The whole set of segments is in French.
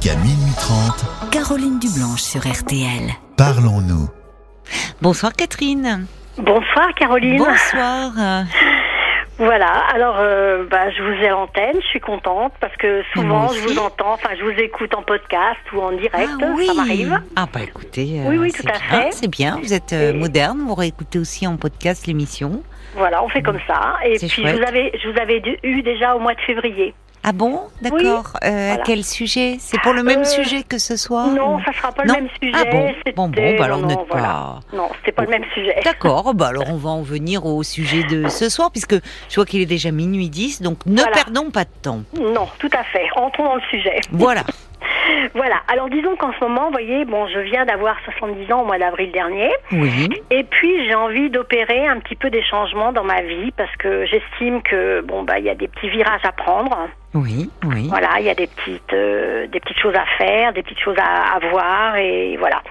Jusqu'à minuit 30, Caroline Dublanche sur RTL. parlons-nous. Bonsoir Catherine. Bonsoir Caroline. Bonsoir. Euh, Voilà, alors euh, bah, je vous ai l'antenne, je suis contente parce que souvent je vous entends, enfin je vous écoute en podcast ou en direct, Ah oui. ça m'arrive. Ah bah écoutez, Oui, oui, c'est tout à bien, fait. C'est bien, vous êtes euh, Et- moderne, vous réécoutez aussi en podcast l'émission. Voilà, on fait comme ça. Et C'est puis chouette. je vous avais, je vous avais eu déjà au mois de février. Ah bon D'accord. Euh, À voilà. quel sujet C'est pour le même Euh, sujet que ce soir non, ça sera pas Non. le même sujet. Ah bon Bon, bon, bah alors non, voilà. pas... Non, c'était pas le même sujet. D'accord, bah alors on va en venir au sujet de ce soir, puisque je vois qu'il est déjà minuit 10, donc ne Voilà. perdons pas de temps. Non, tout à fait. Entrons dans le sujet. Voilà. Voilà. Alors disons qu'en ce moment, vous voyez, bon, je viens d'avoir 70 ans au mois d'avril dernier. Oui. Et puis j'ai envie d'opérer un petit peu des changements dans ma vie parce que j'estime que bon bah il y a des petits virages à prendre. Oui, oui. Voilà, il y a des petites euh, des petites choses à faire, des petites choses à, à voir et voilà.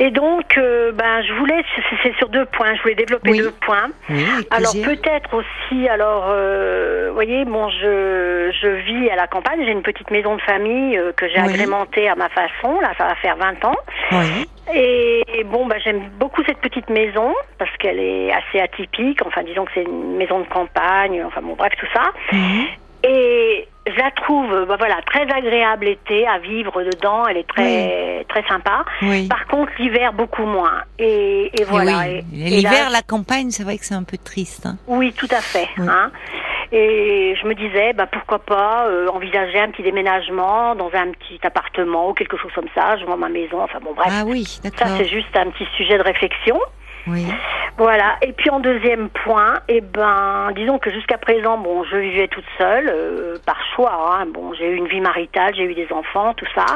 Et donc euh, ben je voulais c'est- sur deux points, je voulais développer Oui. deux points. Oui, Alors peut-être aussi alors euh, vous voyez bon je je vis à la campagne, j'ai une petite maison de famille euh, que j'ai Oui. agrémentée à ma façon, là ça va faire 20 ans. Oui. Et bon, bah, j'aime beaucoup cette petite maison parce qu'elle est assez atypique. Enfin, disons que c'est une maison de campagne. Enfin, bon, bref, tout ça. Mhm. Et je la trouve, bah, voilà, très agréable l'été à vivre dedans. Elle est très, très sympa. Oui. Par contre, l'hiver beaucoup moins. Et, et voilà. oui. L'hiver, là- la campagne, c'est vrai que c'est un peu triste. hein. oui, tout à fait. Hein. Et je me disais, bah, pourquoi pas euh, envisager un petit déménagement dans un petit appartement ou quelque chose comme ça. Je vends ma maison. Enfin, bon, bref. Ah oui, Ça, c'est juste un petit sujet de réflexion. Oui. Voilà. Et puis en deuxième point, eh ben, disons que jusqu'à présent, bon, je vivais toute seule, euh, par choix. Hein. Bon, j'ai eu une vie maritale, j'ai eu des enfants, tout ça.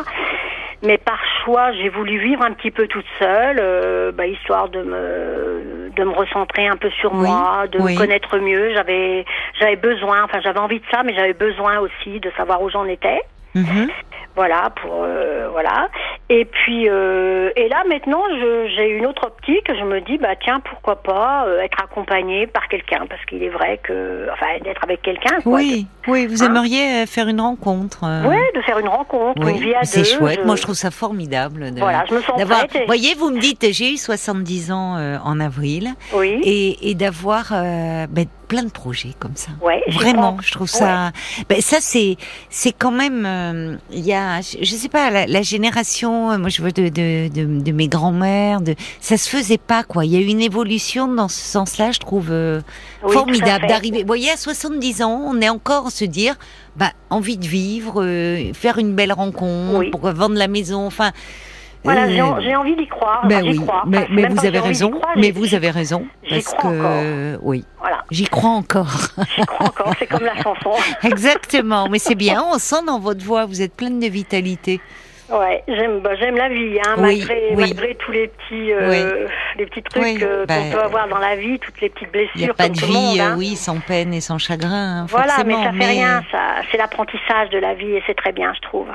Mais par choix, j'ai voulu vivre un petit peu toute seule, euh, bah, histoire de me de me recentrer un peu sur Oui, moi, de oui. me connaître mieux. J'avais j'avais besoin, enfin j'avais envie de ça, mais j'avais besoin aussi de savoir où j'en étais. Mhm. Voilà pour euh, voilà. Et puis euh, et là maintenant j'ai une autre optique. Je me dis bah tiens pourquoi pas euh, être accompagnée par quelqu'un parce qu'il est vrai que enfin d'être avec quelqu'un. Oui, oui, vous Hein aimeriez faire une rencontre. Ouais, de faire une rencontre, oui, une vie à c'est deux. chouette. je- Moi, je trouve ça formidable. De, Voilà, je me sens prête. et- Vous voyez, vous me dites, j'ai eu 70 ans en avril, Oui. et, et d'avoir ben, plein de projets comme ça. Ouais, Vraiment, je trouve ça. Ben, ça, c'est, c'est quand même. euh, Il y a, je, je sais pas, la, la génération. euh, Moi, je vois de, de, de, de mes grands-mères. De, ça se faisait pas, quoi. Il y a eu une évolution dans ce sens-là, je trouve euh, Oui, formidable d'arriver. Vous voyez, à 70 ans, on est encore à se dire, bah, envie de vivre, faire une belle rencontre, Oui. pour vendre la maison. Enfin. Voilà, j'ai en- j'ai envie d'y croire. ben oui, crois. mais, mais vous avez raison. mais vous avez raison j'y parce crois que oui, Voilà, j'y crois encore. j'y crois encore. C'est comme la chanson. Exactement, mais c'est bien, on sent dans votre voix, vous êtes pleine de vitalité. Ouais, j'aime bah, j'aime la vie, hein, Oui, malgré, oui. malgré tous les petits euh, les petits trucs euh, bah, qu'on peut avoir dans la vie, toutes les petites blessures Il n'y a pas de monde. vie, hein. euh, oui, sans peine et sans chagrin, hein, Voilà, mais ça fait rien, ça, c'est l'apprentissage de la vie et c'est très bien, je trouve.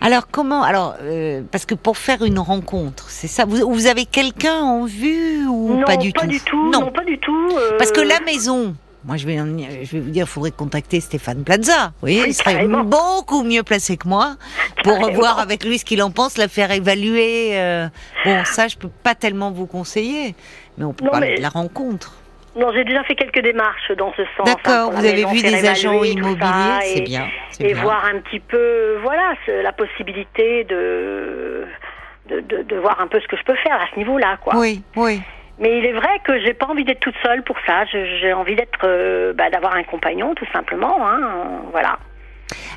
Alors comment Alors euh, parce que pour faire une rencontre, c'est ça. Vous, vous avez quelqu'un en vue ou non, pas du tout? du tout. Non, pas du tout. Parce que la maison, moi je vais, en- je vais vous dire, il faudrait contacter Stéphane Plaza. Vous voyez, Oui, il serait carrément. beaucoup mieux placé que moi pour Carrément. revoir avec lui ce qu'il en pense, la faire évaluer. euh. Bon, ça je peux pas tellement vous conseiller, mais on peut Non, parler mais- de la rencontre. Non, j'ai déjà fait quelques démarches dans ce sens. hein, D'accord, vous avez vu des agents immobiliers, c'est bien. Et bien. voir un petit peu, voilà, la possibilité de, de, de, de voir un peu ce que je peux faire à ce niveau-là, quoi. Oui, oui. Mais il est vrai que j'ai pas envie d'être toute seule pour ça. J'ai envie d'être, euh, bah, d'avoir un compagnon, tout simplement. Hein, euh, voilà.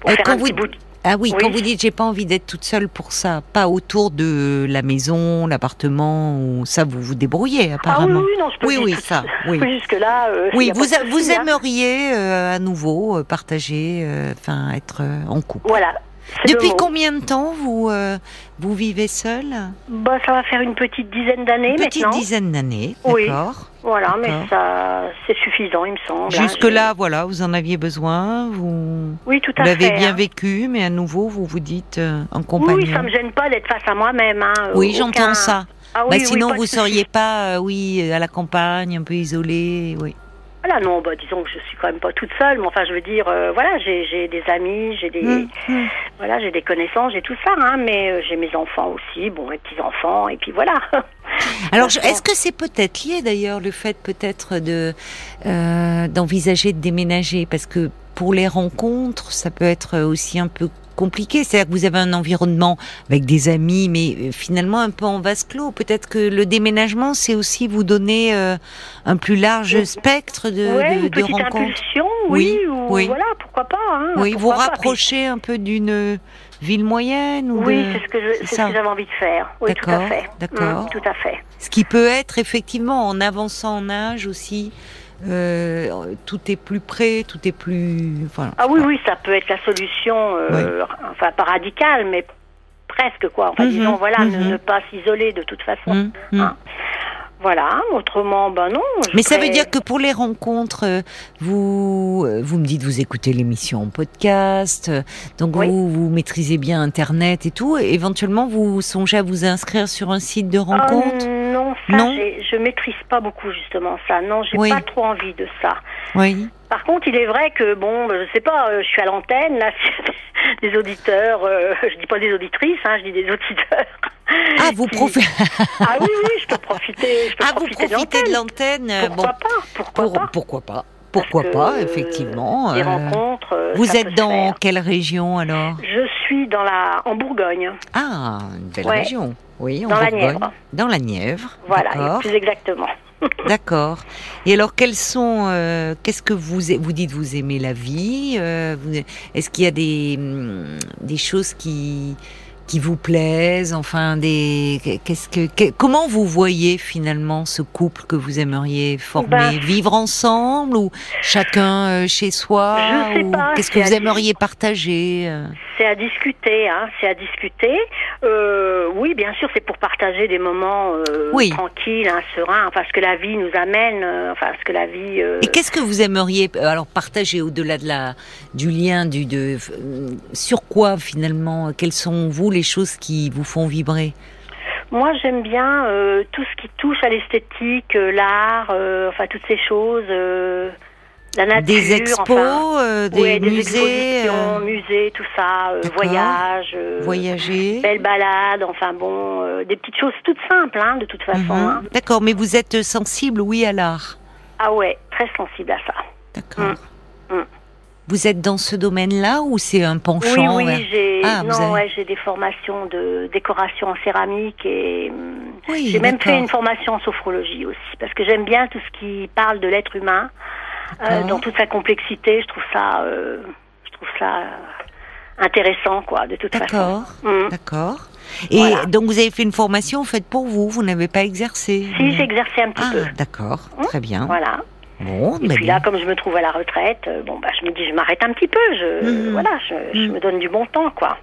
Pour Euh, faire quand un vous- petit bout. de- Ah oui, Oui. quand vous dites j'ai pas envie d'être toute seule pour ça, pas autour de la maison, l'appartement, ou ça vous vous débrouillez Ah oui, apparemment. oui, non, je peux Oui, vivre oui, toute ça, oui. Jusque là. Oui, vous, a- vous aimeriez euh, à nouveau euh, partager, euh, enfin être euh, en couple. Voilà. Depuis combien de temps vous euh, vous vivez seul? Bah, ça va faire une petite dizaine d'années Une petite maintenant. dizaine d'années, Oui. d'accord. Voilà, mais ça, c'est suffisant, il me semble. hein. Jusque là, voilà, vous en aviez besoin, vous, Oui, tout l'avez bien hein. vécu, mais à nouveau vous vous dites euh, en Oui, compagnon. oui, ça me gêne pas d'être face à moi-même. Hein. Oui, Aucun- j'entends ça. Ah, Bah, oui, oui, sinon vous souci. seriez pas, euh, oui, à la campagne, un peu isolé, oui. Voilà, non, bah, disons que je suis quand même pas toute seule, mais enfin, je veux dire, euh, voilà, j'ai j'ai des amis, j'ai des, Hum, hum. voilà, j'ai des connaissances, j'ai tout ça, hein, mais euh, j'ai mes enfants aussi, bon, mes petits enfants, et puis voilà. Alors, est-ce que c'est peut-être lié d'ailleurs le fait peut-être de euh, d'envisager de déménager? Parce que pour les rencontres, ça peut être aussi un peu compliqué. C'est-à-dire que vous avez un environnement avec des amis, mais euh, finalement un peu en vase clos. Peut-être que le déménagement, c'est aussi vous donner euh, un plus large spectre de, ouais, de- une de petite rencontres. impulsion, oui, Oui, ou oui. voilà, pourquoi pas. Hein, Oui, vous pas. rapprocher un peu d'une ville moyenne ou Oui, de- c'est ce que je- c'est ce ça. que j'avais envie de faire. Oui, tout à D'accord, fait. d'accord. Mm, tout à fait. Ce qui peut être effectivement en avançant en âge aussi, euh, tout est plus près, tout est plus. Voilà. Ah oui, oui, ça peut être la solution, euh, enfin pas radicale, mais presque quoi. Enfin, Mhm, disons, voilà, ne, mhm. ne pas s'isoler de toute façon. Hum, hum. Ah, Voilà, autrement, ben non. Mais ça ferais- veut dire que pour les rencontres, euh, vous vous me dites vous écoutez l'émission en podcast, donc Oui. vous vous maîtrisez bien Internet et tout. Et éventuellement, vous songez à vous inscrire sur un site de Ah, rencontre? non, ça, Non je maîtrise pas beaucoup justement ça. Non, j'ai Oui. pas trop envie de ça. Oui. Par contre, il est vrai que bon, je sais pas, euh, je suis à l'antenne là, des auditeurs, euh, je dis pas des auditrices, hein, je dis des auditeurs. Ah, vous profitez. Ah oui, oui, je peux profiter, je peux Ah, vous profiter profitez de l'antenne. euh, Pourquoi pas Pourquoi pour- pas pourquoi pas Pourquoi pas, euh, effectivement. Des euh, rencontres. euh, Vous êtes dans quelle région alors? Je suis dans la en Bourgogne, Ah, une belle Ouais. région. Oui, en Dans la Bourgogne. Nièvre. Dans la Nièvre. voilà, plus exactement. D'accord. Et alors, quels sont, euh, qu'est-ce que vous, vous dites, vous aimez la vie euh, Est-ce qu'il y a des, hum, des choses qui, qui vous plaisent Enfin, des, qu'est-ce que, que- comment vous voyez finalement ce couple que vous aimeriez former? Ben, Vivre ensemble ou chacun euh, chez soi ou Qu'est-ce que vous aimeriez partager euh? C'est à discuter, hein, c'est à discuter. Euh, oui, bien sûr, c'est pour partager des moments euh, Oui. tranquilles, hein, sereins, enfin ce que la vie nous amène, euh, enfin ce que la vie. Et qu'est-ce que vous aimeriez alors partager au-delà de la du lien du de sur quoi finalement quelles sont vous les choses qui vous font vibrer? Moi, j'aime bien tout ce qui touche à l'esthétique, l'art, enfin toutes ces choses, la nature, Des expos, enfin, euh, des ouais, des musées, euh, musées, tout ça, euh, voyages, euh, voyager. belles balades, enfin bon, des petites choses toutes simples, hein, de toute façon. Mhm. hein. D'accord, mais vous êtes sensible, oui, à l'art. Ah ouais, très sensible à ça. D'accord. Mm. Mm. Vous êtes dans ce domaine-là ou c'est un penchant Oui, oui, j'ai Ah, avez- ouais, j'ai des formations de décoration en céramique et Oui, j'ai même fait une formation en sophrologie aussi parce que j'aime bien tout ce qui parle de l'être humain euh, D'accord. dans toute sa complexité. Je trouve ça, euh, je trouve ça euh, intéressant, quoi, de toute façon. D'accord, Mm. d'accord. Et Voilà. donc vous avez fait une formation faite pour vous, vous n'avez pas exercé. Si j'ai exercé un petit Ah, peu. d'accord, Mm. très bien. Voilà. Bon, Et bah puis bien. là, comme je me trouve à la retraite, bon bah je me dis je m'arrête un petit peu. Je Mhm. voilà, je, je me donne du bon temps, quoi.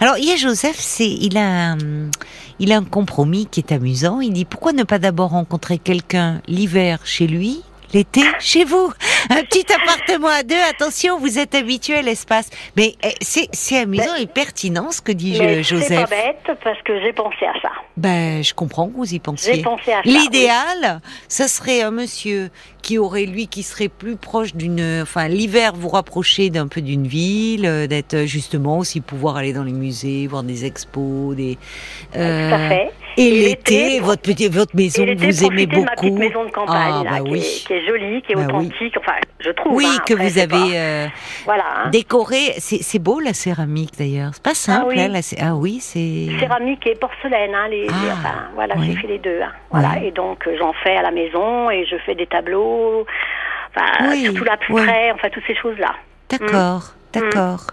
Alors, il y a Joseph, c'est, il a, un- il a un compromis qui est amusant. Il dit pourquoi ne pas d'abord rencontrer quelqu'un l'hiver chez lui, l'été chez vous, un petit appartement à deux. Attention, vous êtes habitué à l'espace. Mais eh, c'est, c'est amusant et pertinent ce que dit Mais je- c'est pas Joseph. bête parce que j'ai pensé à ça. Ben, je comprends que vous y pensiez. J'ai pensé à ça. L'idéal, ça serait un monsieur qui aurait lui qui serait plus proche d'une, enfin l'hiver vous rapprocher d'un peu d'une ville, euh, d'être euh, justement aussi pouvoir aller dans les musées, voir des expos, des. oui. Tout à fait. Et Et l'été, votre petit, votre maison que vous aimez de ma beaucoup. petite maison de campagne, Ah, là, bah qui, oui. est, qui est jolie, qui est Bah oui. authentique, enfin, je trouve. Oui, hein, que après, vous avez euh, Voilà. hein. décoré. C'est beau la céramique d'ailleurs. C'est pas simple. oui. hein, la ah oui, c'est. Céramique et porcelaine, hein, les, les- Ah, enfin, voilà, oui. j'ai fait les deux. hein. Voilà, Oui. et donc euh, j'en fais à la maison et je fais des tableaux, enfin, Oui, surtout la près, enfin toutes ces choses-là. D'accord, Mm. d'accord.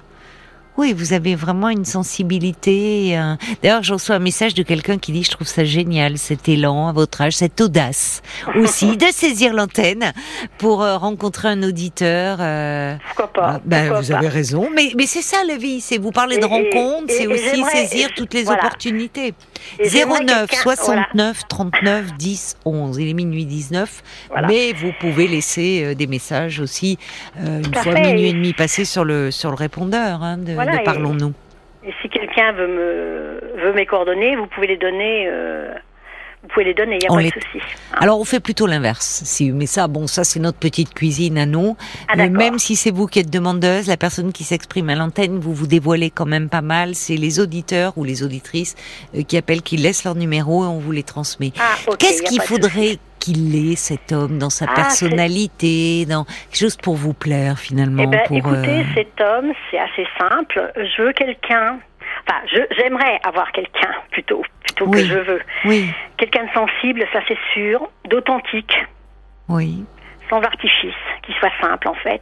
Oui, vous avez vraiment une sensibilité. un- D'ailleurs, je reçois un message de quelqu'un qui dit, je trouve ça génial, cet élan à votre âge, cette audace aussi de saisir l'antenne pour euh, rencontrer un auditeur. euh, Pourquoi pas ah, ben, pourquoi vous pas. avez raison, mais, mais c'est ça la vie, c'est vous parlez de rencontres, c'est aussi saisir et- toutes les voilà. opportunités. Et j'aimerais 09 quelqu'un- 69 39 10 11. Il est minuit 19, Voilà. mais vous pouvez laisser euh, des messages aussi euh, une fois fait. minuit et demi passé sur le sur le répondeur hein, de, Voilà, de Parlons-nous. Et si quelqu'un veut me veut mes coordonnées, vous pouvez les donner euh, vous pouvez les donner, il n'y a On pas les- de souci. hein. Alors on fait plutôt l'inverse. Si, mais ça, bon, ça c'est notre petite cuisine à nous. Ah, mais même si c'est vous qui êtes demandeuse, la personne qui s'exprime à l'antenne, vous vous dévoilez quand même pas mal. C'est les auditeurs ou les auditrices euh, qui appellent, qui laissent leur numéro et on vous les transmet. Ah, Qu'est-ce qu'il faudrait. Qu'il ait cet homme dans sa Ah, personnalité, dans quelque chose pour vous plaire finalement Eh ben, pour, écoutez, euh, cet homme, c'est assez simple. Je veux quelqu'un. Enfin, j'aimerais avoir quelqu'un plutôt, plutôt Oui. que je veux. Oui, Quelqu'un de sensible, ça c'est sûr, d'authentique, oui, sans artifice, qui soit simple en fait.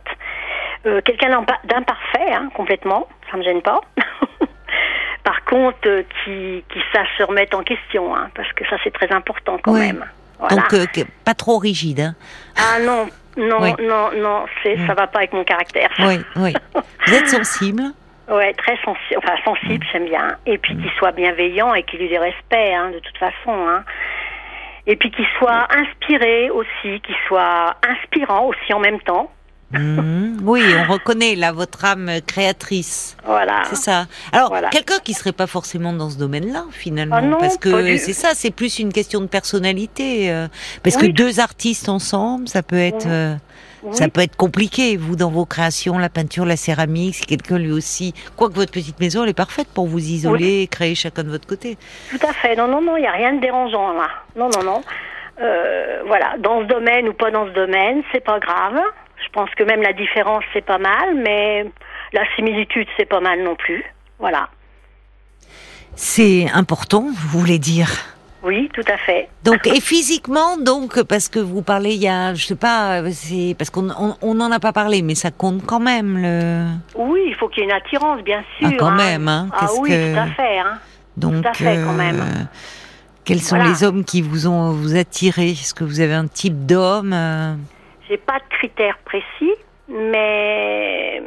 Euh, quelqu'un d'impa- d'imparfait, hein, complètement, ça me gêne pas. Par contre, euh, qui, qui sache se remettre en question, hein, parce que ça c'est très important quand Oui. même. Voilà. donc euh, pas trop rigide. Hein. Ah non, non, Oui. non, non, c'est, ça va pas avec mon caractère. ça. Oui, oui. Vous êtes sensible? Ouais, très sensible, enfin sensible, j'aime bien. Et puis qu'il soit bienveillant et qu'il ait du respect, hein, de toute façon. Hein. Et puis qu'il soit inspiré aussi, qu'il soit inspirant aussi en même temps. Mhm. Oui, on reconnaît là votre âme créatrice. Voilà. C'est ça. Alors, Voilà. quelqu'un qui serait pas forcément dans ce domaine-là, finalement, Ah non, parce que c'est ça, c'est plus une question de personnalité. euh, parce Oui. que deux artistes ensemble, ça peut être, Oui. euh, Oui. ça peut être compliqué. Vous, dans vos créations, la peinture, la céramique, si quelqu'un lui aussi, quoique votre petite maison, elle est parfaite pour vous isoler, et créer chacun de votre côté. Tout à fait. Non, non, non, il n'y a rien de dérangeant là. Non, non, non. Euh, voilà, dans ce domaine ou pas dans ce domaine, c'est pas grave. Je pense que même la différence, c'est pas mal, mais la similitude, c'est pas mal non plus. Voilà. C'est important, vous voulez dire? Oui, tout à fait. Donc et physiquement donc parce que vous parlez il y a je sais pas c'est parce qu'on on a pas parlé mais ça compte quand même le Oui, il faut qu'il y ait une attirance, bien sûr. Ah, quand même, hein. Ah oui, que- tout à fait. Hein. donc Tout à fait, quand même. quels sont Voilà. les hommes qui vous ont vous attiré Est-ce que vous avez un type d'homme euh, J'ai pas de critères précis, mais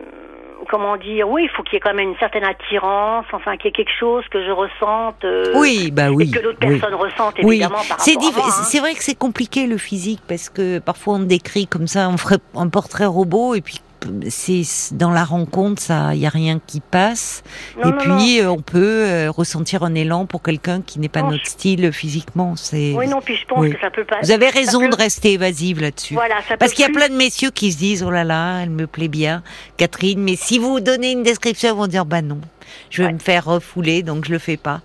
comment dire Oui, il faut qu'il y ait quand même une certaine attirance, enfin qu'il y ait quelque chose que je ressente. euh, Oui bah oui. Et que d'autres oui. personnes ressentent Oui, évidemment par à moi, hein. c'est vrai que c'est compliqué le physique parce que parfois on décrit comme ça, on ferait un portrait robot et puis c'est dans la rencontre ça, il y a rien qui passe. Non, et non, puis euh, on peut euh, ressentir un élan pour quelqu'un qui n'est pas notre style physiquement. C'est Oui, non, puis je pense Oui. que ça peut pas. vous avez raison peut- de rester évasive là-dessus. Voilà, ça Parce qu'il y a plus- plein de messieurs qui se disent oh là là, elle me plaît bien, Catherine. Mais si vous donnez une description, ils vont dire bah non, je vais Ouais. me faire refouler, donc je le fais pas.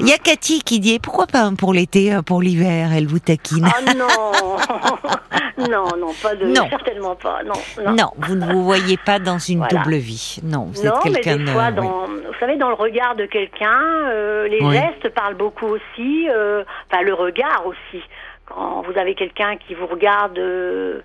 Il y a Cathy qui dit pourquoi pas un pour l'été, un pour l'hiver. Elle vous taquine? Ah non Non, non, pas de. Non. Certainement pas, non. Non, Non, vous ne vous voyez pas dans une Voilà. double vie. Non, vous Non, êtes quelqu'un de. fois, oui. dans, vous savez, dans le regard de quelqu'un, euh, les Oui. gestes parlent beaucoup aussi. euh, Enfin, le regard aussi. Quand vous avez quelqu'un qui vous regarde, euh,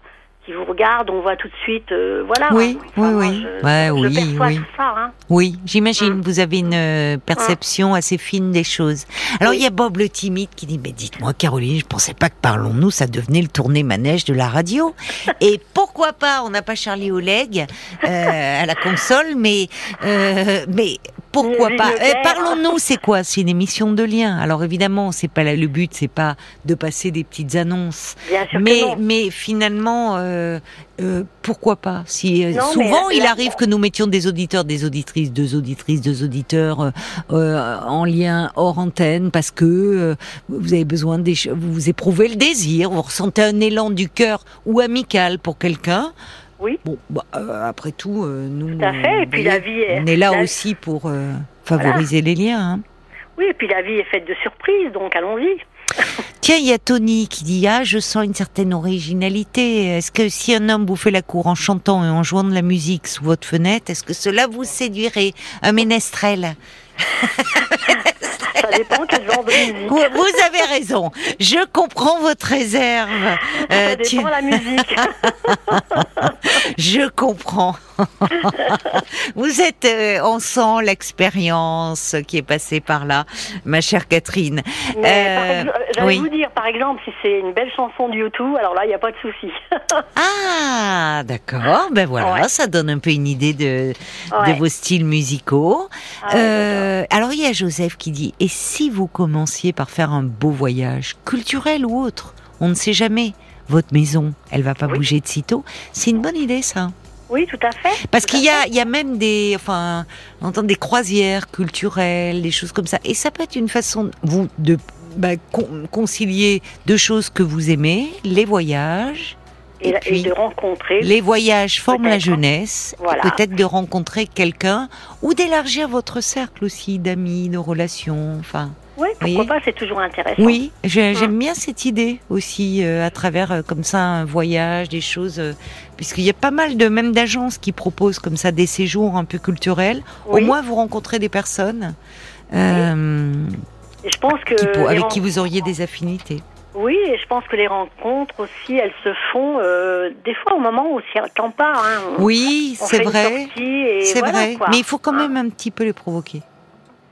qui vous regarde, on voit tout de suite. euh, voilà. Oui, Enfin, oui, oui. Je, Ouais, je oui, oui. tout ça. Hein. Oui, j'imagine. Hum. Vous avez une euh, perception assez fine des choses. Alors Oui. il y a Bob le timide qui dit mais dites-moi Caroline, je pensais pas que parlons-nous ça devenait le tourné manège de la radio. Et pourquoi pas On n'a pas Charlie Oleg euh, à la console, mais euh, mais pourquoi pas Eh. Parlons-nous, c'est quoi C'est une émission de lien. Alors évidemment, c'est pas là, le but, c'est pas de passer des petites annonces. Bien sûr Mais, que non. mais finalement, euh, euh, pourquoi pas Si euh, Non, souvent il arrive que nous mettions des auditeurs, des auditrices, deux auditrices, deux auditeurs en lien hors antenne parce que vous avez besoin des, vous éprouvez le désir, vous ressentez un élan du cœur ou amical pour quelqu'un. Oui. Bon, bah, euh, après tout, euh, nous, Tout à fait, et puis voyez, la vie est- on est là la- aussi pour euh, favoriser les liens. hein. Oui, et puis la vie est faite de surprises, donc allons-y. Tiens, il y a Tony qui dit Ah, je sens une certaine originalité. Est-ce que si un homme vous fait la cour en chantant et en jouant de la musique sous votre fenêtre, est-ce que cela vous séduirait Un ménestrel? dépend quel genre de musique. vous, vous avez raison. Je comprends votre réserve. Euh, Ça tu- dépend la musique. Je comprends. Vous êtes, euh, on sent l'expérience qui est passée par là, ma chère Catherine. Euh, j'allais oui. vous dire, par exemple, si c'est une belle chanson du YouTube, alors là, il n'y a pas de souci. Ah, d'accord. Ben voilà, Ouais. ça donne un peu une idée de, Ouais. de vos styles musicaux. Ah ouais, Euh, alors il y a Joseph qui dit et si vous commenciez par faire un beau voyage, culturel ou autre, on ne sait jamais. Votre maison, elle va pas Oui. bouger de sitôt. C'est une bonne idée ça. Oui, tout à fait. Parce qu'il y a, il y a même des, enfin, on entend des croisières culturelles, des choses comme ça. Et ça peut être une façon, vous, de bah, con- concilier deux choses que vous aimez, les voyages. Et, Et et puis, de rencontrer. Les voyages forment la jeunesse. Voilà. Peut-être de rencontrer quelqu'un ou d'élargir votre cercle aussi d'amis, de relations. Enfin, Oui, pourquoi pas, c'est toujours intéressant. oui, Hum. j'aime bien cette idée aussi euh, à travers euh, comme ça un voyage, des choses. euh, Puisqu'il y a pas mal de même d'agences qui proposent comme ça des séjours un peu culturels. Oui. Au moins, vous rencontrez des personnes je pense que qui avec qui vous auriez des affinités. Oui, et je pense que les rencontres aussi, elles se font euh, des fois au moment où on s'y attend pas. Hein. On- Oui, c'est vrai. C'est voilà, vrai, quoi. mais il faut quand même un petit peu les provoquer.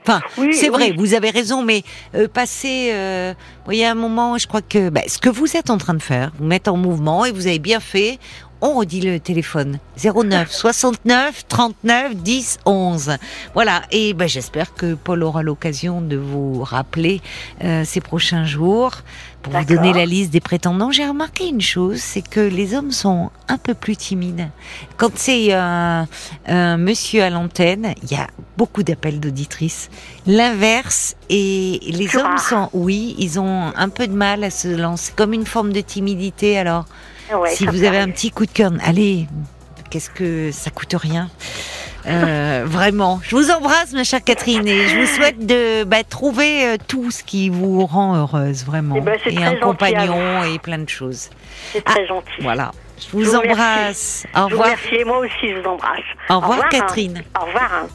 Enfin, Oui, c'est vrai, oui. vous avez raison, mais euh, passer, euh, vous voyez, un moment, je crois que bah, ce que vous êtes en train de faire, vous mettre en mouvement et vous avez bien fait. On redit le téléphone 09 69 39 10 11. Voilà, et bah, j'espère que Paul aura l'occasion de vous rappeler euh, ces prochains jours pour vous donner la liste des prétendants. J'ai remarqué une chose, c'est que les hommes sont un peu plus timides. Quand c'est un, un monsieur à l'antenne, il y a beaucoup d'appels d'auditrices. L'inverse, et les Plus hommes rare. sont, oui, ils ont un peu de mal à se lancer, comme une forme de timidité. Alors, Ouais, si vous avez un petit coup de cœur, allez, qu'est-ce que ça coûte rien Euh, vraiment, je vous embrasse, ma chère Catherine, et je vous souhaite de bah, trouver euh, tout ce qui vous rend heureuse, vraiment, Eh ben, et un compagnon et plein de choses. C'est très gentil. Voilà, je vous, Je vous embrasse. Au Je vous revoir. remercie et moi aussi je vous embrasse. Au revoir, hein. Catherine. Au revoir. hein.